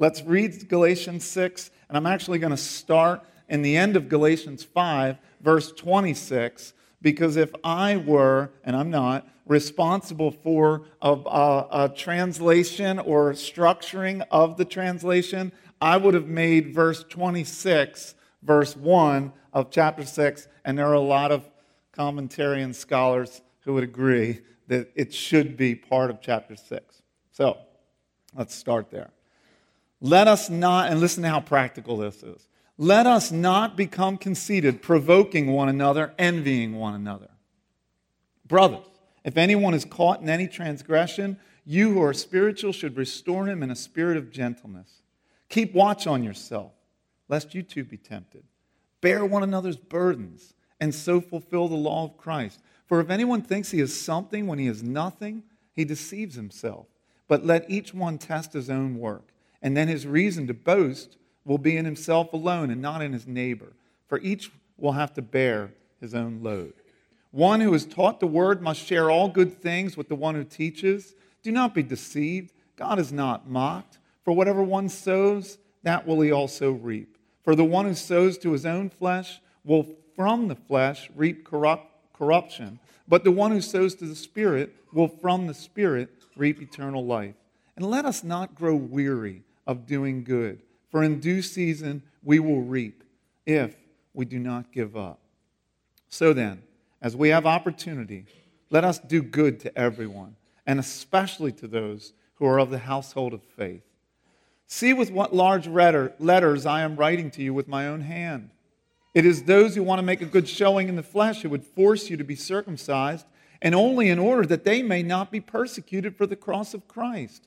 Let's read Galatians 6, and I'm actually going to start in the end of Galatians 5, verse 26, because if I were, and I'm not, responsible for a, a, a, translation or structuring of the translation, I would have made verse 26, verse 1 of chapter 6, and there are a lot of commentarian scholars who would agree that it should be part of chapter 6. So let's start there. Let us not, and listen to how practical this is. Let us not become conceited, provoking one another, envying one another. Brothers, if anyone is caught in any transgression, you who are spiritual should restore him in a spirit of gentleness. Keep watch on yourself, lest you too be tempted. Bear one another's burdens, and so fulfill the law of Christ. For if anyone thinks he is something when he is nothing, he deceives himself. But let each one test his own work, and then his reason to boast will be in himself alone and not in his neighbor, for each will have to bear his own load. One who is taught the word must share all good things with the one who teaches. Do not be deceived. God is not mocked. For whatever one sows, that will he also reap. For the one who sows to his own flesh will from the flesh reap corrupt, corruption, but the one who sows to the Spirit will from the Spirit reap eternal life. And let us not grow weary of doing good, for in due season we will reap if we do not give up. So then, as we have opportunity, let us do good to everyone, and especially to those who are of the household of faith. See with what large letters I am writing to you with my own hand. It is those who want to make a good showing in the flesh who would force you to be circumcised, and only in order that they may not be persecuted for the cross of Christ.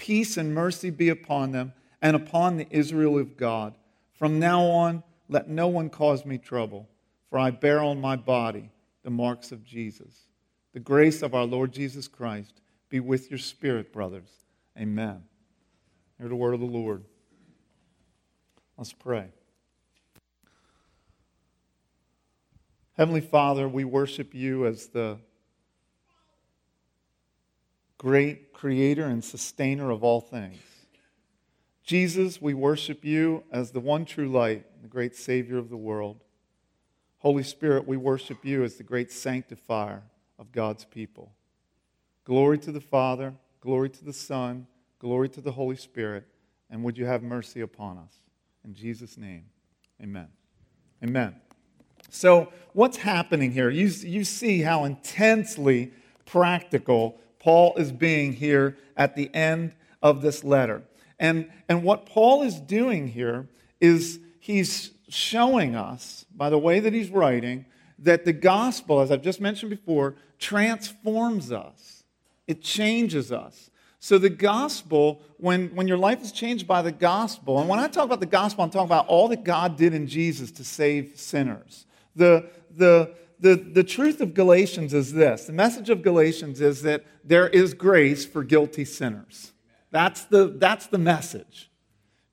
peace and mercy be upon them and upon the Israel of God. From now on, let no one cause me trouble, for I bear on my body the marks of Jesus. The grace of our Lord Jesus Christ be with your spirit, brothers. Amen. Hear the word of the Lord. Let's pray. Heavenly Father, we worship you as the great creator and sustainer of all things. Jesus, we worship you as the one true light, the great Savior of the world. Holy Spirit, we worship you as the great sanctifier of God's people. Glory to the Father, glory to the Son, Glory to the Holy Spirit, and would you have mercy upon us? In Jesus' name, amen. Amen. So, what's happening here? You, you see how intensely practical Paul is being here at the end of this letter. And, and what Paul is doing here is he's showing us, by the way that he's writing, that the gospel, as I've just mentioned before, transforms us, it changes us. So, the gospel, when, when your life is changed by the gospel, and when I talk about the gospel, I'm talking about all that God did in Jesus to save sinners. The, the, the, the truth of Galatians is this the message of Galatians is that there is grace for guilty sinners. That's the, that's the message.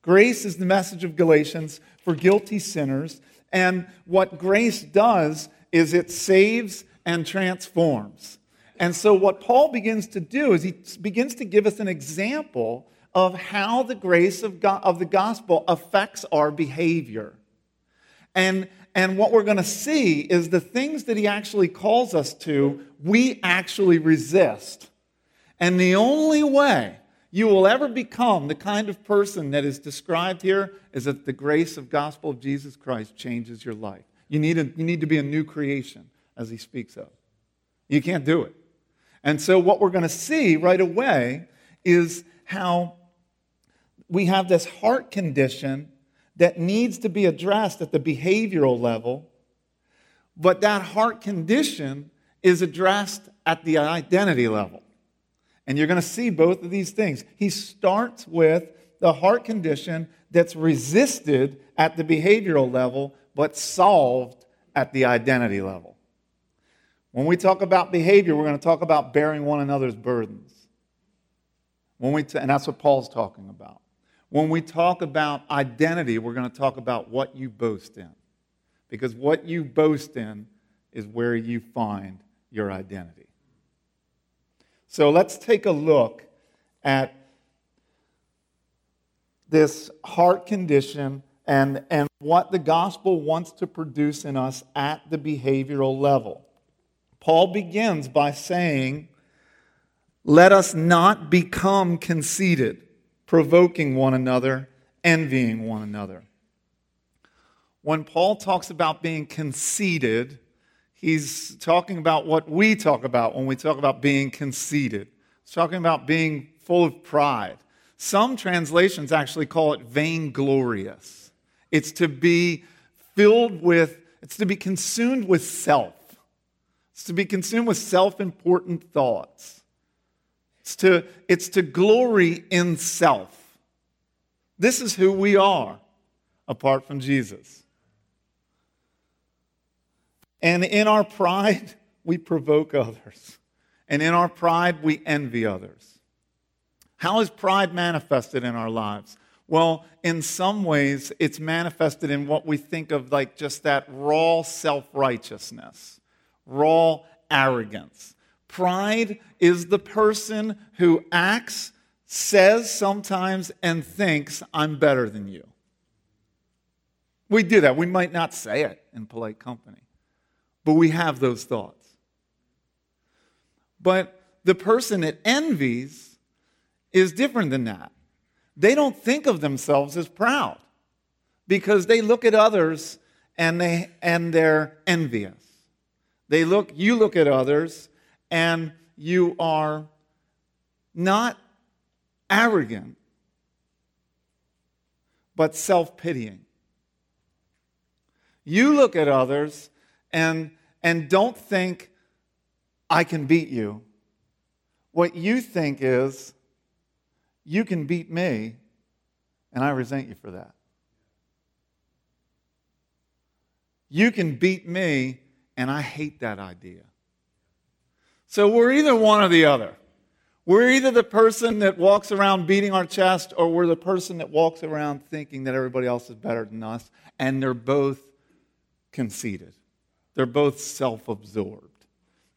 Grace is the message of Galatians for guilty sinners. And what grace does is it saves and transforms. And so, what Paul begins to do is he begins to give us an example of how the grace of, God, of the gospel affects our behavior. And, and what we're going to see is the things that he actually calls us to, we actually resist. And the only way you will ever become the kind of person that is described here is that the grace of gospel of Jesus Christ changes your life. You need, a, you need to be a new creation, as he speaks of. You can't do it. And so, what we're going to see right away is how we have this heart condition that needs to be addressed at the behavioral level, but that heart condition is addressed at the identity level. And you're going to see both of these things. He starts with the heart condition that's resisted at the behavioral level, but solved at the identity level. When we talk about behavior, we're going to talk about bearing one another's burdens. When we t- and that's what Paul's talking about. When we talk about identity, we're going to talk about what you boast in. Because what you boast in is where you find your identity. So let's take a look at this heart condition and, and what the gospel wants to produce in us at the behavioral level. Paul begins by saying, Let us not become conceited, provoking one another, envying one another. When Paul talks about being conceited, he's talking about what we talk about when we talk about being conceited. He's talking about being full of pride. Some translations actually call it vainglorious. It's to be filled with, it's to be consumed with self. It's to be consumed with self important thoughts. It's to, it's to glory in self. This is who we are apart from Jesus. And in our pride, we provoke others. And in our pride, we envy others. How is pride manifested in our lives? Well, in some ways, it's manifested in what we think of like just that raw self righteousness, raw arrogance. Pride is the person who acts, says sometimes, and thinks, I'm better than you. We do that. We might not say it in polite company, but we have those thoughts. But the person that envies is different than that. They don't think of themselves as proud because they look at others and, they, and they're envious. They look, you look at others and you are not arrogant, but self pitying. You look at others and, and don't think, I can beat you. What you think is, you can beat me, and I resent you for that. You can beat me, and I hate that idea. So we're either one or the other. We're either the person that walks around beating our chest, or we're the person that walks around thinking that everybody else is better than us, and they're both conceited. They're both self absorbed.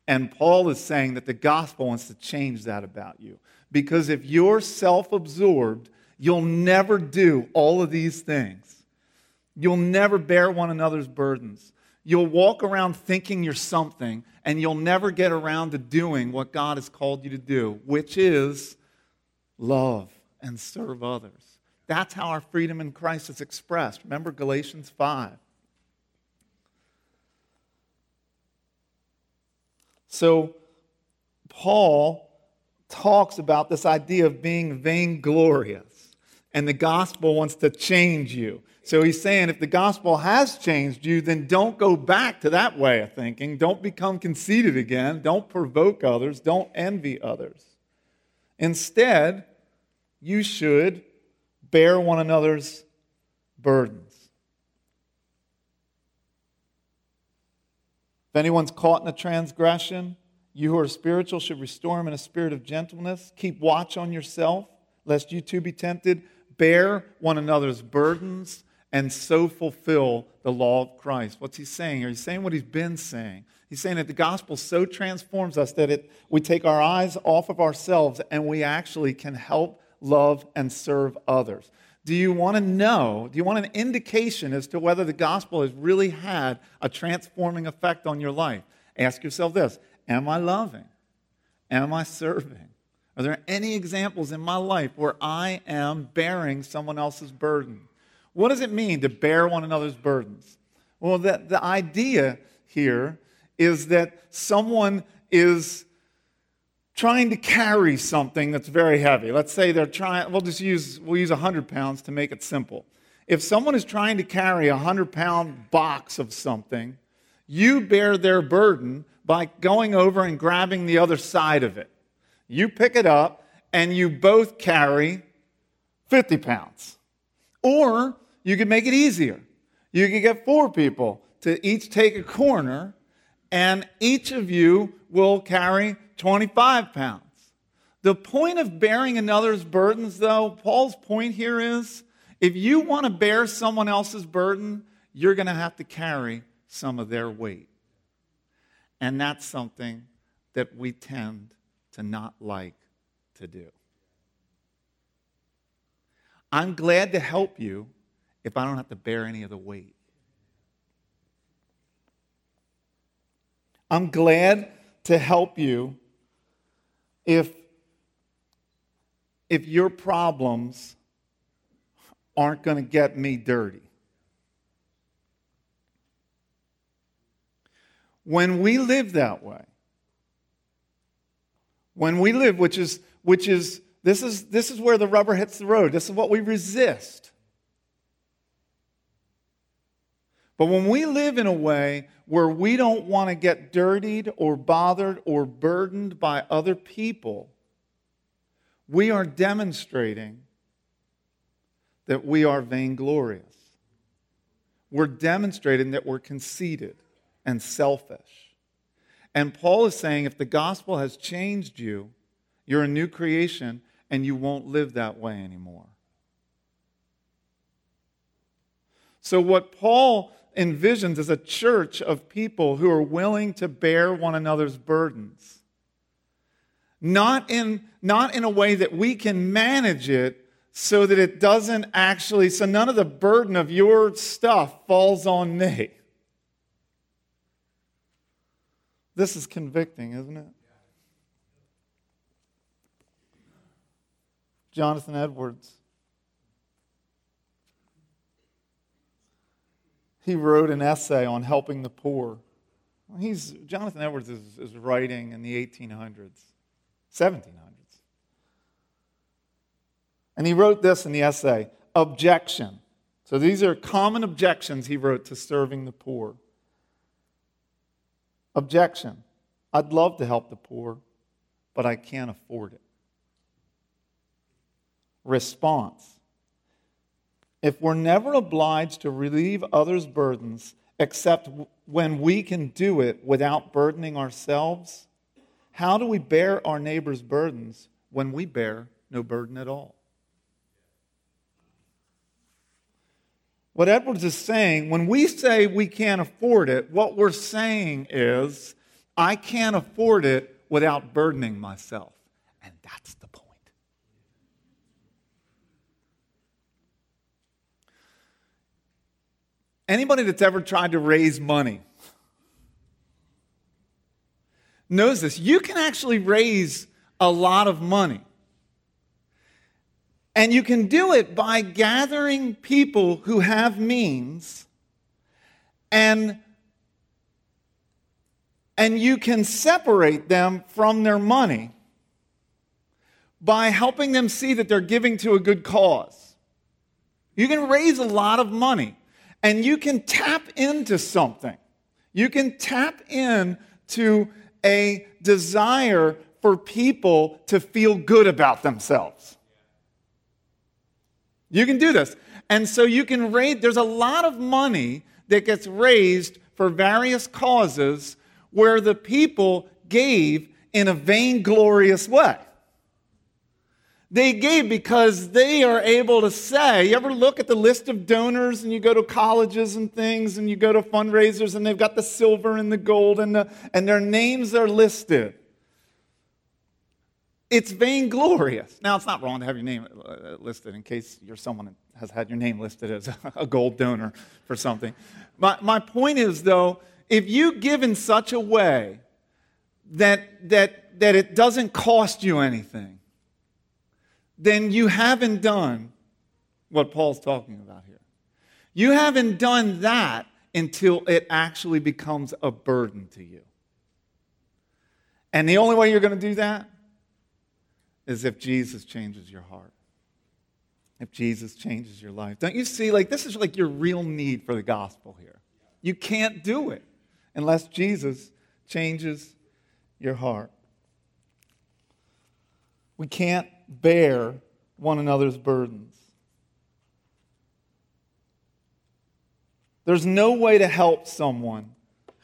And Paul is saying that the gospel wants to change that about you. Because if you're self absorbed, you'll never do all of these things. You'll never bear one another's burdens. You'll walk around thinking you're something, and you'll never get around to doing what God has called you to do, which is love and serve others. That's how our freedom in Christ is expressed. Remember Galatians 5. So, Paul talks about this idea of being vainglorious, and the gospel wants to change you. So he's saying if the gospel has changed you, then don't go back to that way of thinking. Don't become conceited again. Don't provoke others. Don't envy others. Instead, you should bear one another's burdens. If anyone's caught in a transgression, you who are spiritual should restore him in a spirit of gentleness. Keep watch on yourself, lest you too be tempted. Bear one another's burdens and so fulfill the law of Christ. What's he saying? He's saying what he's been saying. He's saying that the gospel so transforms us that it, we take our eyes off of ourselves and we actually can help, love, and serve others. Do you want to know? Do you want an indication as to whether the gospel has really had a transforming effect on your life? Ask yourself this Am I loving? Am I serving? Are there any examples in my life where I am bearing someone else's burden? What does it mean to bear one another's burdens? Well, the, the idea here is that someone is trying to carry something that's very heavy. Let's say they're trying, we'll just use, we'll use 100 pounds to make it simple. If someone is trying to carry a 100 pound box of something, you bear their burden by going over and grabbing the other side of it. You pick it up and you both carry 50 pounds. Or you could make it easier. You could get four people to each take a corner, and each of you will carry 25 pounds. The point of bearing another's burdens, though, Paul's point here is if you want to bear someone else's burden, you're going to have to carry some of their weight. And that's something that we tend to not like to do. I'm glad to help you if I don't have to bear any of the weight. I'm glad to help you if, if your problems aren't going to get me dirty. When we live that way, when we live, which is, which is, this is, this is where the rubber hits the road. This is what we resist. But when we live in a way where we don't want to get dirtied or bothered or burdened by other people, we are demonstrating that we are vainglorious. We're demonstrating that we're conceited and selfish. And Paul is saying if the gospel has changed you, you're a new creation and you won't live that way anymore. So, what Paul envisions is a church of people who are willing to bear one another's burdens. Not in, not in a way that we can manage it so that it doesn't actually, so none of the burden of your stuff falls on me. This is convicting, isn't it? Jonathan Edwards he wrote an essay on helping the poor. He's, Jonathan Edwards is, is writing in the 1800s, 1700s. And he wrote this in the essay Objection. So these are common objections he wrote to serving the poor. Objection. I'd love to help the poor, but I can't afford it. Response. If we're never obliged to relieve others' burdens except when we can do it without burdening ourselves, how do we bear our neighbor's burdens when we bear no burden at all? What Edwards is saying, when we say we can't afford it, what we're saying is, I can't afford it without burdening myself. And that's the point. Anybody that's ever tried to raise money knows this. You can actually raise a lot of money. And you can do it by gathering people who have means and and you can separate them from their money by helping them see that they're giving to a good cause. You can raise a lot of money and you can tap into something. You can tap into a desire for people to feel good about themselves. You can do this. And so you can raise, there's a lot of money that gets raised for various causes where the people gave in a vainglorious way. They gave because they are able to say, you ever look at the list of donors and you go to colleges and things and you go to fundraisers and they've got the silver and the gold and, the, and their names are listed. It's vainglorious. Now, it's not wrong to have your name uh, listed in case you're someone that has had your name listed as a gold donor for something. My, my point is, though, if you give in such a way that, that, that it doesn't cost you anything, then you haven't done what Paul's talking about here. You haven't done that until it actually becomes a burden to you. And the only way you're going to do that is if Jesus changes your heart. If Jesus changes your life. Don't you see? Like, this is like your real need for the gospel here. You can't do it unless Jesus changes your heart. We can't bear one another's burdens. There's no way to help someone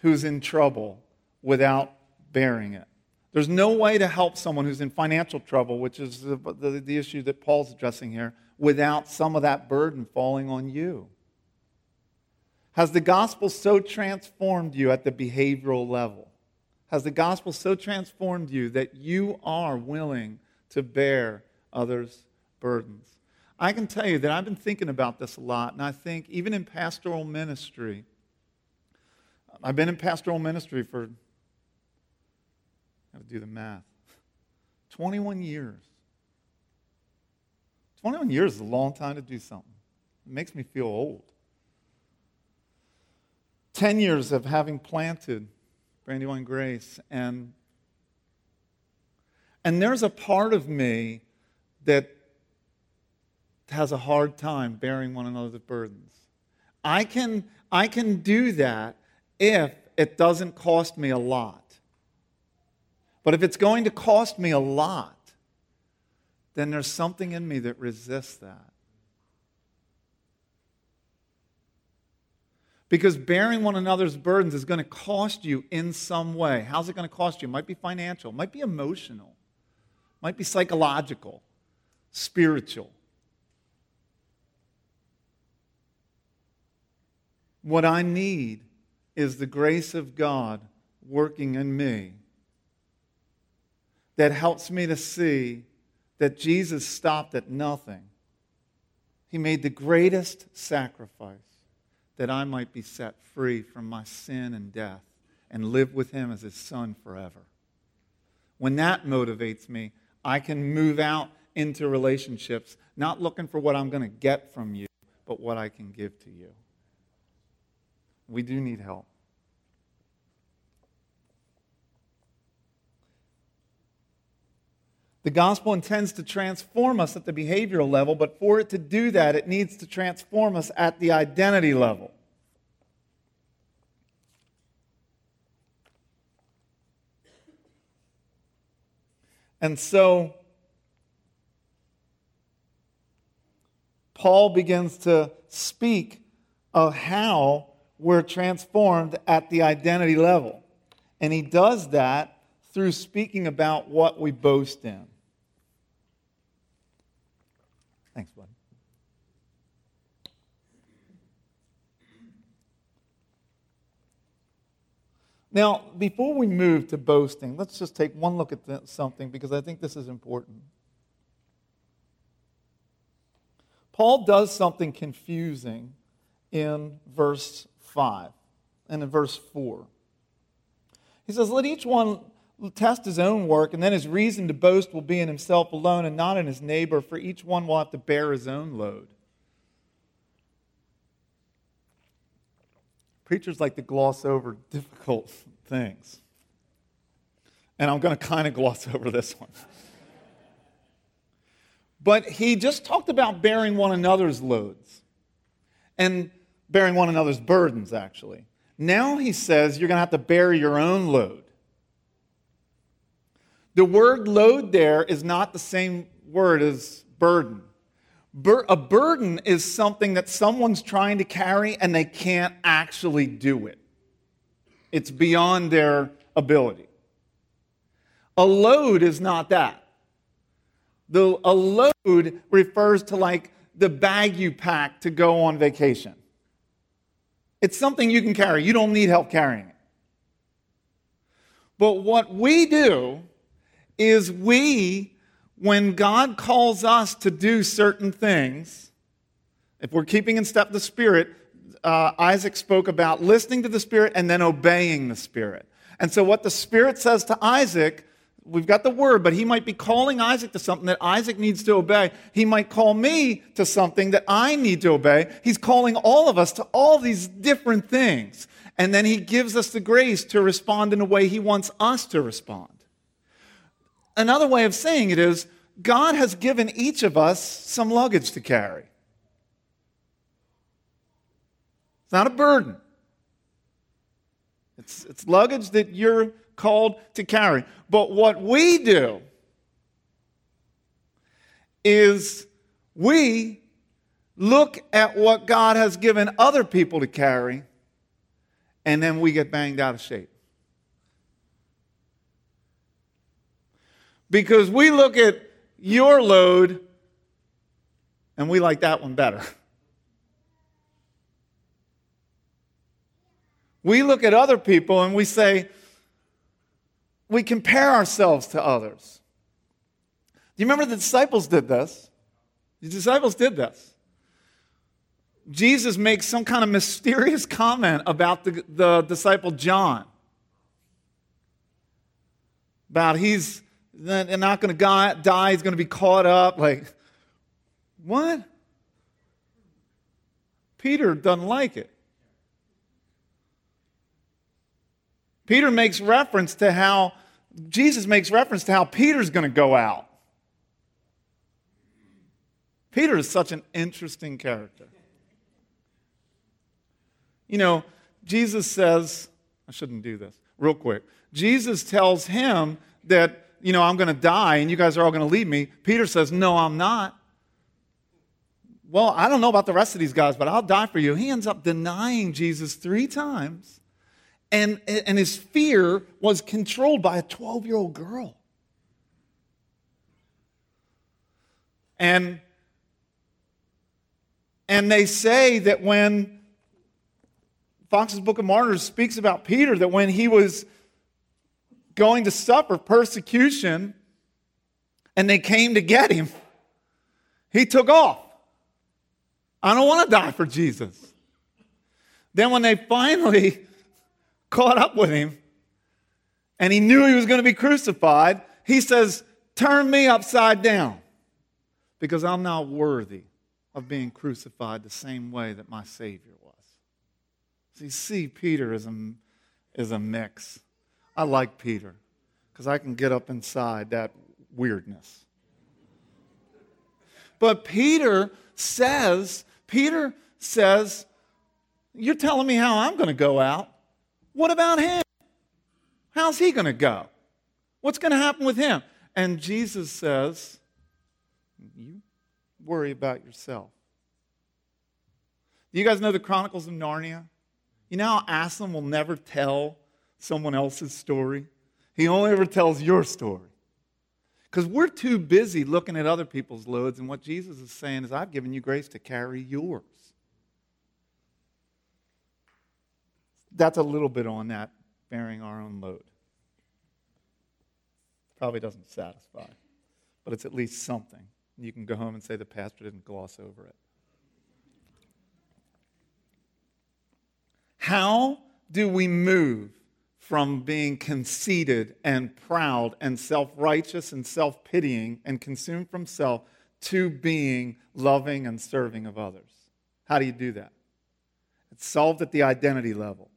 who's in trouble without bearing it. There's no way to help someone who's in financial trouble, which is the, the, the, issue that Paul's addressing here, without some of that burden falling on you. Has the gospel so transformed you at the behavioral level? Has the gospel so transformed you that you are willing to bear others' burdens? I can tell you that I've been thinking about this a lot, and I think even in pastoral ministry, I've been in pastoral ministry for, I have to do the math, 21 years. 21 years is a long time to do something. It makes me feel old. 10 years of having planted Brandywine Grace, and, and there's a part of me that has a hard time bearing one another's burdens. I can, I can do that if it doesn't cost me a lot. But if it's going to cost me a lot, then there's something in me that resists that. Because bearing one another's burdens is going to cost you in some way. How's it going to cost you? It might be financial, it might be emotional, might be psychological, spiritual. What I need is the grace of God working in me that helps me to see that Jesus stopped at nothing. He made the greatest sacrifice that I might be set free from my sin and death and live with Him as His Son forever. When that motivates me, I can move out into relationships, not looking for what I'm going to get from you, but what I can give to you. We do need help. The gospel intends to transform us at the behavioral level, but for it to do that, it needs to transform us at the identity level. And so, Paul begins to speak of how we're transformed at the identity level. And he does that through speaking about what we boast in. Thanks, bud. Now, before we move to boasting, let's just take one look at something because I think this is important. Paul does something confusing in verse 5 and in verse 4. He says, Let each one test his own work, and then his reason to boast will be in himself alone and not in his neighbor, for each one will have to bear his own load. Preachers like to gloss over difficult things. And I'm going to kind of gloss over this one. But he just talked about bearing one another's loads. And bearing one another's burdens, actually. Now he says you're going to have to bear your own load. The word load there is not the same word as burden. Bur- a burden is something that someone's trying to carry and they can't actually do it, it's beyond their ability. A load is not that. The, a load refers to like the bag you pack to go on vacation. It's something you can carry. You don't need help carrying it. But what we do is we, when God calls us to do certain things, if we're keeping in step the Spirit, uh, Isaac spoke about listening to the Spirit and then obeying the Spirit. And so, what the Spirit says to Isaac we've got the word, but he might be calling Isaac to something that Isaac needs to obey. He might call me to something that I need to obey. He's calling all of us to all these different things. And then he gives us the grace to respond in a way he wants us to respond. Another way of saying it is God has given each of us some luggage to carry. It's not a burden. It's, it's luggage that you're called to carry. But what we do is we look at what God has given other people to carry, and then we get banged out of shape. Because we look at your load and we like that one better. We look at other people and we say, we compare ourselves to others. Do you remember the disciples did this? The disciples did this. Jesus makes some kind of mysterious comment about the, the disciple John. About he's not going to die, he's going to be caught up. Like, what? Peter doesn't like it. Peter makes reference to how, Jesus makes reference to how Peter's going to go out. Peter is such an interesting character. You know, Jesus says, I shouldn't do this, real quick. Jesus tells him that, you know, I'm going to die and you guys are all going to leave me. Peter says, No, I'm not. Well, I don't know about the rest of these guys, but I'll die for you. He ends up denying Jesus three times and, and his fear was controlled by a 12 year old girl. And, and they say that when Fox's Book of Martyrs speaks about Peter, that when he was going to suffer persecution and they came to get him, he took off. I don't want to die for Jesus. Then, when they finally caught up with him and he knew he was going to be crucified, he says, Turn me upside down because I'm not worthy of being crucified the same way that my Savior was. You see, Peter is a, is a mix. I like Peter because I can get up inside that weirdness. But Peter says, Peter says, You're telling me how I'm going to go out. What about him? How's he going to go? What's going to happen with him? And Jesus says, You worry about yourself. Do you guys know the Chronicles of Narnia? You know how Aslan will never tell someone else's story? He only ever tells your story. Because we're too busy looking at other people's loads, and what Jesus is saying is, I've given you grace to carry yours. that's a little bit on that, bearing our own load. Probably doesn't satisfy, but it's at least something. You can go home and say the pastor didn't gloss over it. How do we move from being conceited and proud and self righteous and self pitying and consumed from self to being loving and serving of others? How do you do that? It's solved at the identity level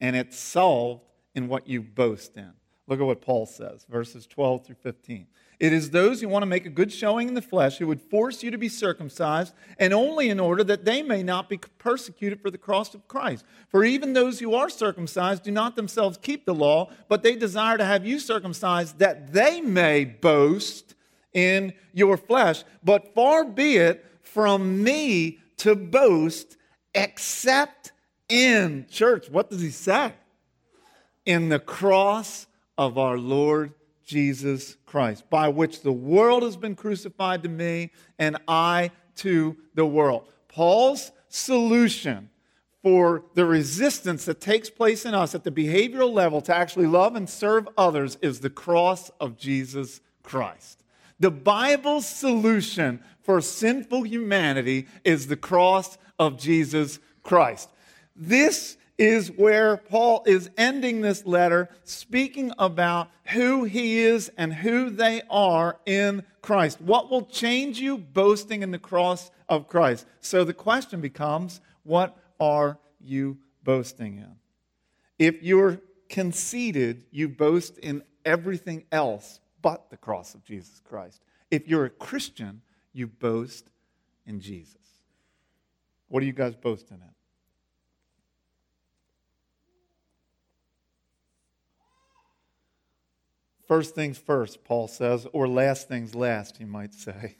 and it's solved in what you boast in. Look at what Paul says, verses 12 through 15. It is those who want to make a good showing in the flesh who would force you to be circumcised, and only in order that they may not be persecuted for the cross of Christ. For even those who are circumcised do not themselves keep the law, but they desire to have you circumcised that they may boast in your flesh. But far be it from me to boast except in church. What does he say? In the cross of our Lord Jesus Christ, by which the world has been crucified to me and I to the world. Paul's solution for the resistance that takes place in us at the behavioral level to actually love and serve others is the cross of Jesus Christ. The Bible's solution for sinful humanity is the cross of Jesus Christ. This is where Paul is ending this letter, speaking about who he is and who they are in Christ. What will change you? Boasting in the cross of Christ. So the question becomes what are you boasting in? If you're conceited, you boast in everything else but the cross of Jesus Christ. If you're a Christian, you boast in Jesus. What are you guys boasting in? First things first, Paul says, or last things last, you might say.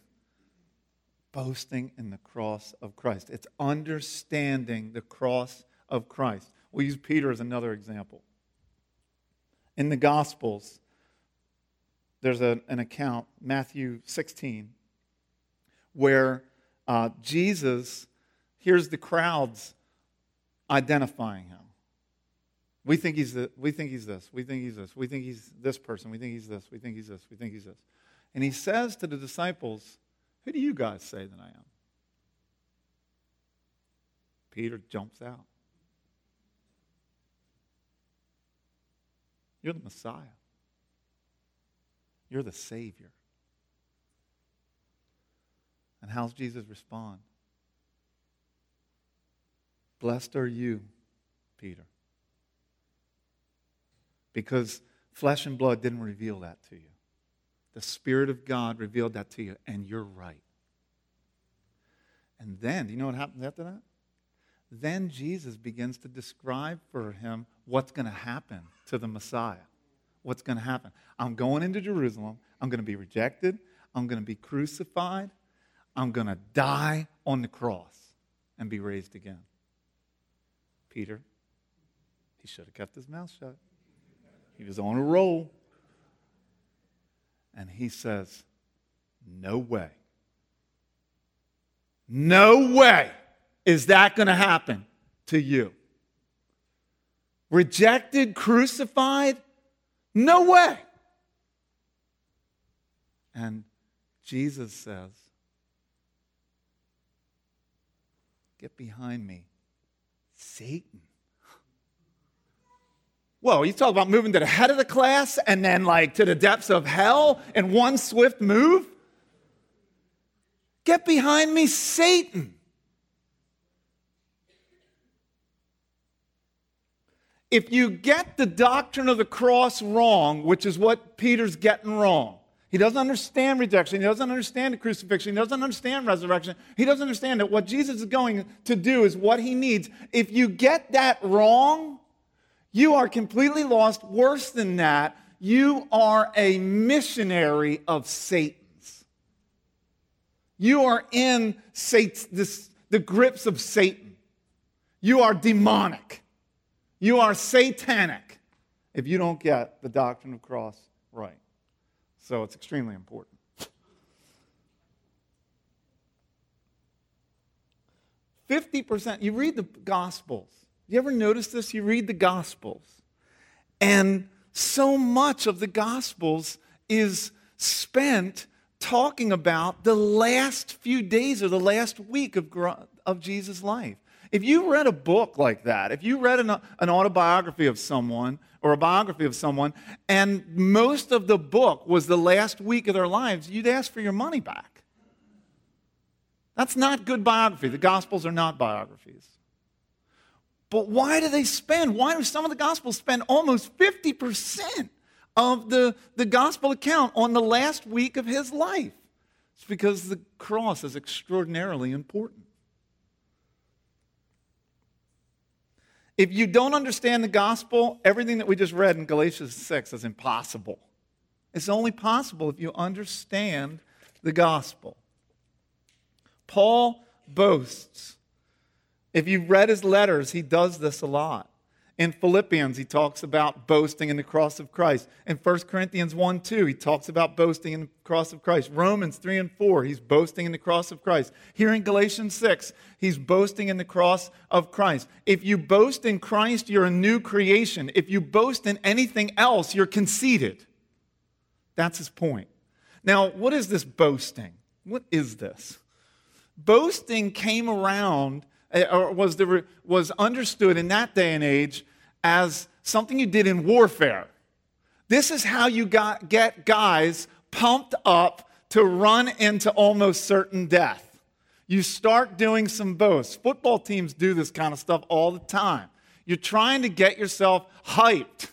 boasting in the cross of Christ. It's understanding the cross of Christ. We'll use Peter as another example. In the Gospels, there's a, an account, Matthew 16, where uh, Jesus hears the crowds identifying him. We think he's the, we think he's this. We think he's this. We think he's this person. We think he's this. We think he's this. We think he's this. And he says to the disciples, "Who do you guys say that I am?" Peter jumps out. You're the Messiah. You're the Savior. And how's Jesus respond? Blessed are you, Peter. Because flesh and blood didn't reveal that to you. The Spirit of God revealed that to you, and you're right. And then, do you know what happens after that? Then Jesus begins to describe for him what's going to happen to the Messiah. What's going to happen? I'm going into Jerusalem. I'm going to be rejected. I'm going to be crucified. I'm going to die on the cross and be raised again. Peter, he should have kept his mouth shut. He was on a roll. And he says, No way. No way is that going to happen to you. Rejected, crucified? No way. And Jesus says, Get behind me, Satan. Whoa, you talk about moving to the head of the class and then like to the depths of hell in one swift move? Get behind me, Satan. If you get the doctrine of the cross wrong, which is what Peter's getting wrong, he doesn't understand rejection. He doesn't understand the crucifixion. He doesn't understand resurrection. He doesn't understand that what Jesus is going to do is what he needs. If you get that wrong, you are completely lost. Worse than that, you are a missionary of Satan's. You are in Satan's, this, the grips of Satan. You are demonic. You are satanic if you don't get the doctrine of cross right. So it's extremely important. Fifty percent. You read the Gospels. You ever notice this? You read the Gospels, and so much of the Gospels is spent talking about the last few days or the last week of, of Jesus' life. If you read a book like that, if you read an, an, autobiography of someone or a biography of someone, and most of the book was the last week of their lives, you'd ask for your money back. That's not good biography. The Gospels are not biographies. But why do they spend? Why do some of the Gospels spend almost 50% of the, the Gospel account on the last week of his life? It's because the cross is extraordinarily important. If you don't understand the gospel, everything that we just read in Galatians 6 is impossible. It's only possible if you understand the gospel. Paul boasts. If you've read his letters, he does this a lot. In Philippians, he talks about boasting in the cross of Christ. In 1 Corinthians 1 2, he talks about boasting in the cross of Christ. Romans 3 and 4, he's boasting in the cross of Christ. Here in Galatians 6, he's boasting in the cross of Christ. If you boast in Christ, you're a new creation. If you boast in anything else, you're conceited. That's his point. Now, what is this boasting? What is this? Boasting came around Eh, or was, the, was understood in that day and age as something you did in warfare. This is how you got, get guys pumped up to run into almost certain death. You start doing some boasts. Football teams do this kind of stuff all the time. You're trying to get yourself hyped.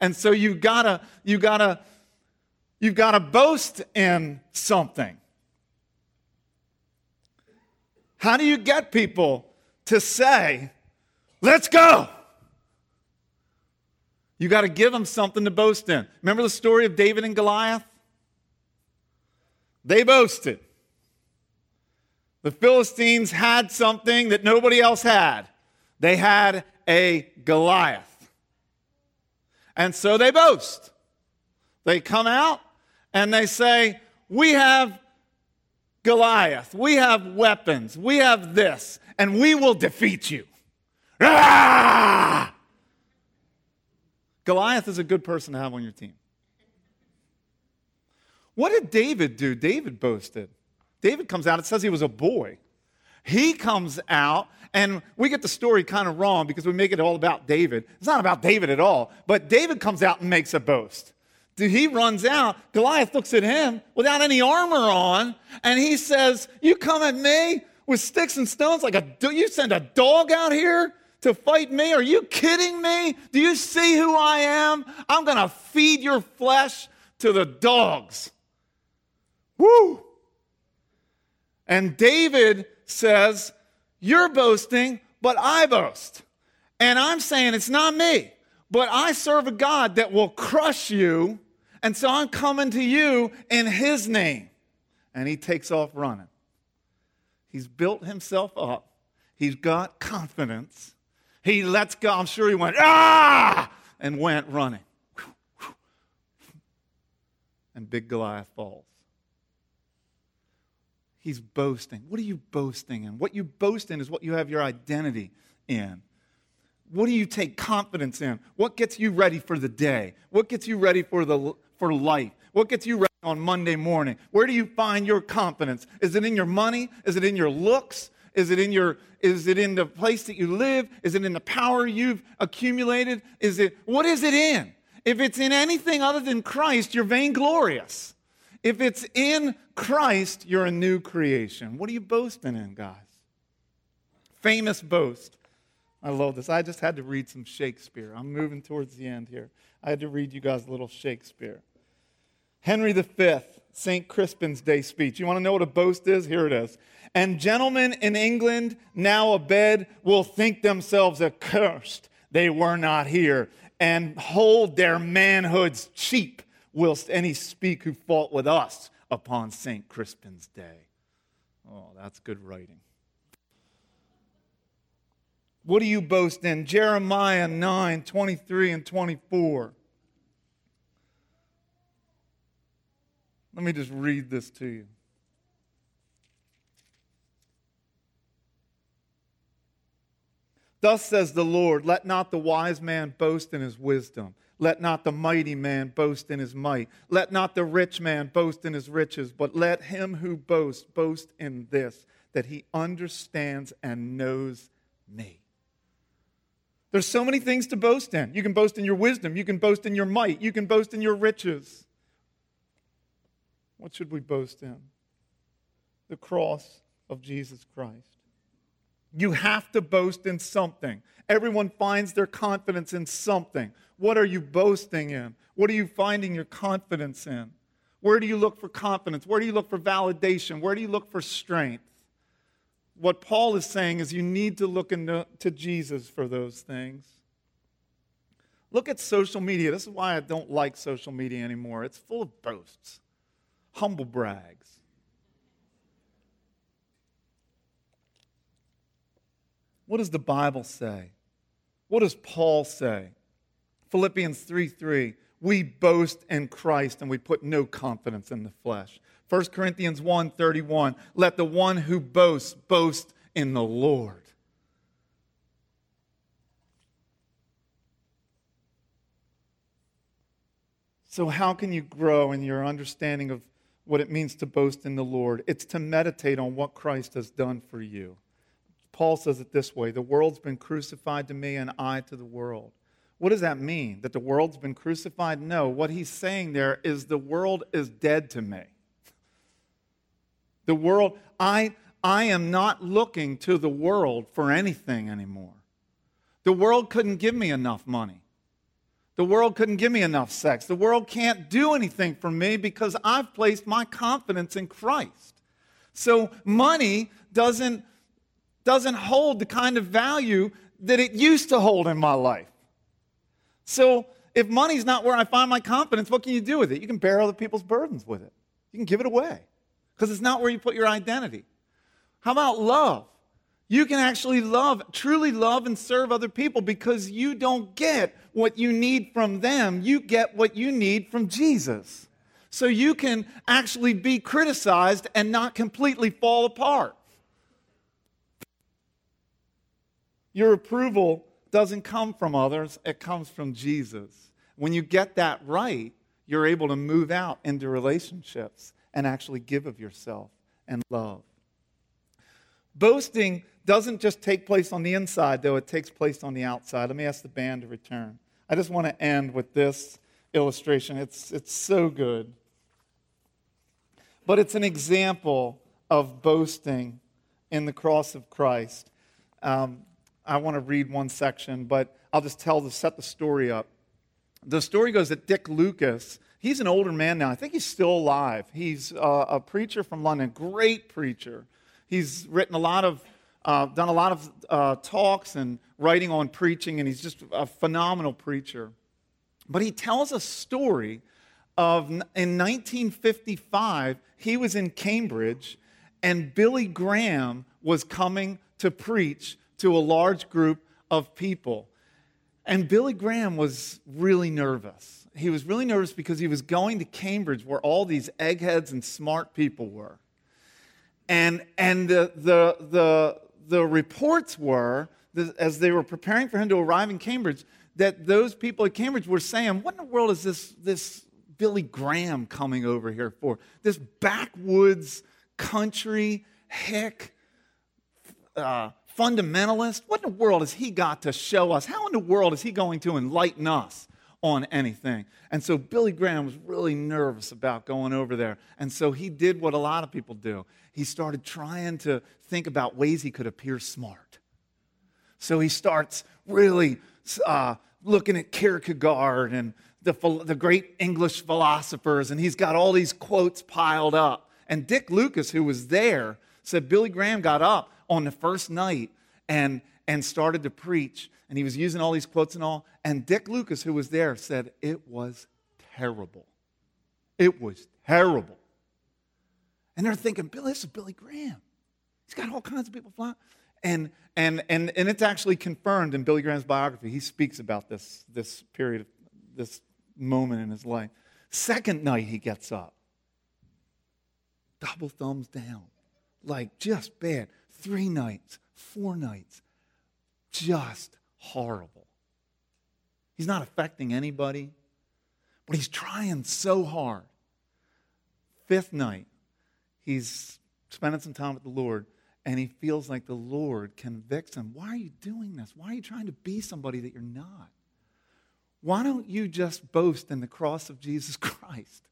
And so you gotta, you gotta, you've gotta boast in something. How do you get people to say, let's go? You got to give them something to boast in. Remember the story of David and Goliath? They boasted. The Philistines had something that nobody else had. They had a Goliath. And so they boast. They come out and they say, We have Goliath. We have weapons. We have this, and we will defeat you. Ah! Goliath is a good person to have on your team. What did David do? David boasted. David comes out, it says he was a boy. He comes out, and we get the story kind of wrong because we make it all about David. It's not about David at all, but David comes out and makes a boast. He runs out. Goliath looks at him without any armor on, and he says, You come at me with sticks and stones like a you send a dog out here to fight me? Are you kidding me? Do you see who I am? I'm to feed your flesh to the dogs. Woo! And David says, You're boasting, but I boast. And I'm saying it's not me, but I serve a God that will crush you. And so I'm coming to you in his name. And he takes off running. He's built himself up, he's got confidence. He lets go. I'm sure he went, ah, and went running. And big Goliath falls. He's boasting. What are you boasting in? What you boast in is what you have your identity in. What do you take confidence in? What gets you ready for the day? What gets you ready for, the, for life? What gets you ready on Monday morning? Where do you find your confidence? Is it in your money? Is it in your looks? Is it in your is it in the place that you live? Is it in the power you've accumulated? Is it what is it in? If it's in anything other than Christ, you're vainglorious. If it's in Christ, you're a new creation. What are you boasting in, guys? Famous boast. I love this. I just had to read some Shakespeare. I'm moving towards the end here. I had to read you guys a little Shakespeare. Henry V, St. Crispin's Day speech. You want to know what a boast is? Here it is. And gentlemen in England, now abed, will think themselves accursed they were not here, and hold their manhoods cheap whilst any speak who fought with us upon St. Crispin's Day. Oh, that's good writing. What do you boast in? Jeremiah 9 23 and 24. Let me just read this to you. Thus says the Lord, let not the wise man boast in his wisdom let not the mighty man boast in his might. Let not the rich man boast in his riches, but let him who boasts boast in this, that he understands and knows me. There's so many things to boast in. You can boast in your wisdom, you can boast in your might, you can boast in your riches. What should we boast in? The cross of Jesus Christ. You have to boast in something. Everyone finds their confidence in something. What are you boasting in? What are you finding your confidence in? Where do you look for confidence? Where do you look for validation? Where do you look for strength? What Paul is saying is you need to look into to Jesus for those things. Look at social media. This is why I don't like social media anymore. It's full of boasts, humble brags. What does the Bible say? What does Paul say? Philippians 3 3. We boast in Christ and we put no confidence in the flesh. 1 Corinthians 1 31. Let the one who boasts boast in the Lord. So, how can you grow in your understanding of what it means to boast in the Lord? It's to meditate on what Christ has done for you. Paul says it this way The world's been crucified to me, and I to the world. What does that mean? That the world's been crucified? No. What he's saying there is the world is dead to me. The world, I, I am not looking to the world for anything anymore. The world couldn't give me enough money. The world couldn't give me enough sex. The world can't do anything for me because I've placed my confidence in Christ. So money doesn't doesn't hold the kind of value that it used to hold in my life. So if money's not where I find my confidence, what can you do with it? You can bear other people's burdens with it. You can give it away because it's not where you put your identity. How about love? You can actually love, truly love and serve other people because you don't get what you need from them. You get what you need from Jesus. So you can actually be criticized and not completely fall apart. Your approval doesn't come from others, it comes from Jesus. When you get that right, you're able to move out into relationships and actually give of yourself and love. Boasting doesn't just take place on the inside, though, it takes place on the outside. Let me ask the band to return. I just want to end with this illustration. It's, it's so good. But it's an example of boasting in the cross of Christ. Um, I want to read one section, but I'll just tell to set the story up. The story goes that Dick Lucas, he's an older man now. I think he's still alive. He's uh, a preacher from London, great preacher. He's written a lot of, uh, done a lot of uh, talks and writing on preaching, and he's just a phenomenal preacher. But he tells a story of in 1955, he was in Cambridge, and Billy Graham was coming to preach to a large group of people. And Billy Graham was really nervous. He was really nervous because he was going to Cambridge where all these eggheads and smart people were. And, and the, the, the, the reports were, as they were preparing for him to arrive in Cambridge, that those people at Cambridge were saying, What in the world is this, this Billy Graham coming over here for? This backwoods country hick uh, fundamentalist? What in the world has he got to show us? How in the world is he going to enlighten us on anything? And so Billy Graham was really nervous about going over there. And so he did what a lot of people do he started trying to think about ways he could appear smart. So he starts really uh, looking at Kierkegaard and the, the great English philosophers, and he's got all these quotes piled up. And Dick Lucas, who was there, said Billy Graham got up on the first night and, and started to preach. And he was using all these quotes and all. And Dick Lucas, who was there, said it was terrible. It was terrible. And they're thinking, Billy, this is Billy Graham. He's got all kinds of people flying. And, and, and, and it's actually confirmed in Billy Graham's biography. He speaks about this, this period, of, this moment in his life. Second night he gets up, double thumbs down, like just bad. Three nights, four nights, just horrible. He's not affecting anybody, but he's trying so hard. Fifth night, he's spending some time with the Lord and he feels like the Lord convicts him. Why are you doing this? Why are you trying to be somebody that you're not? Why don't you just boast in the cross of Jesus Christ?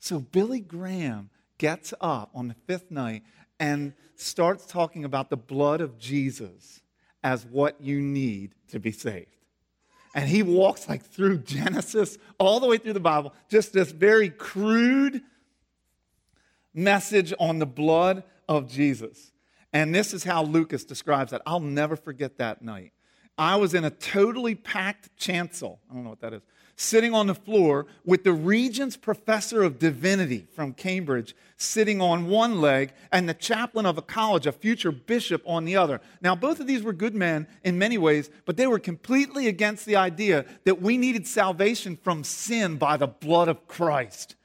So Billy Graham gets up on the fifth night and starts talking about the blood of Jesus as what you need to be saved. And he walks like through Genesis all the way through the Bible, just this very crude message on the blood of Jesus. And this is how Lucas describes that. I'll never forget that night. I was in a totally packed chancel. I don't know what that is. Sitting on the floor with the Regius professor of divinity from Cambridge sitting on one leg and the chaplain of a college, a future bishop, on the other. Now, both of these were good men in many ways, but they were completely against the idea that we needed salvation from sin by the blood of Christ.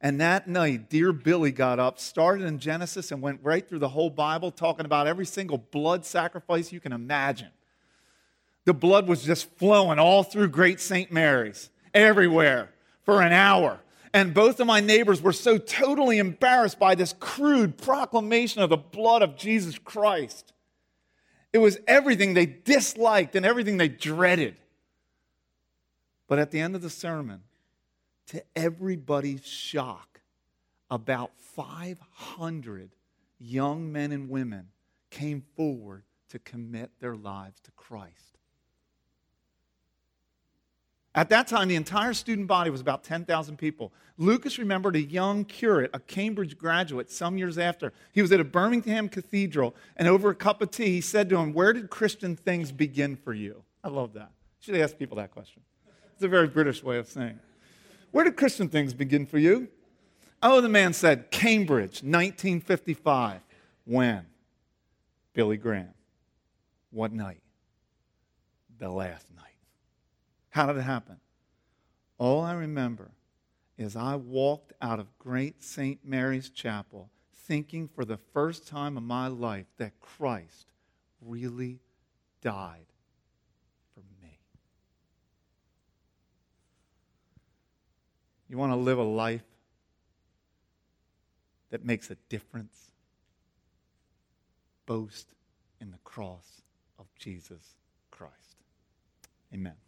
And that night, dear Billy got up, started in Genesis, and went right through the whole Bible, talking about every single blood sacrifice you can imagine. The blood was just flowing all through Great St. Mary's, everywhere, for an hour. And both of my neighbors were so totally embarrassed by this crude proclamation of the blood of Jesus Christ. It was everything they disliked and everything they dreaded. But at the end of the sermon, to everybody's shock, about 500 young men and women came forward to commit their lives to Christ. At that time, the entire student body was about 10,000 people. Lucas remembered a young curate, a Cambridge graduate, some years after. He was at a Birmingham cathedral, and over a cup of tea, he said to him, Where did Christian things begin for you? I love that. Should ask people that question. It's a very British way of saying. Where did Christian things begin for you? Oh, the man said, Cambridge, 1955. When? Billy Graham. What night? The last night. How did it happen? All I remember is I walked out of Great St. Mary's Chapel thinking for the first time in my life that Christ really died for me. You want to live a life that makes a difference? Boast in the cross of Jesus Christ. Amen.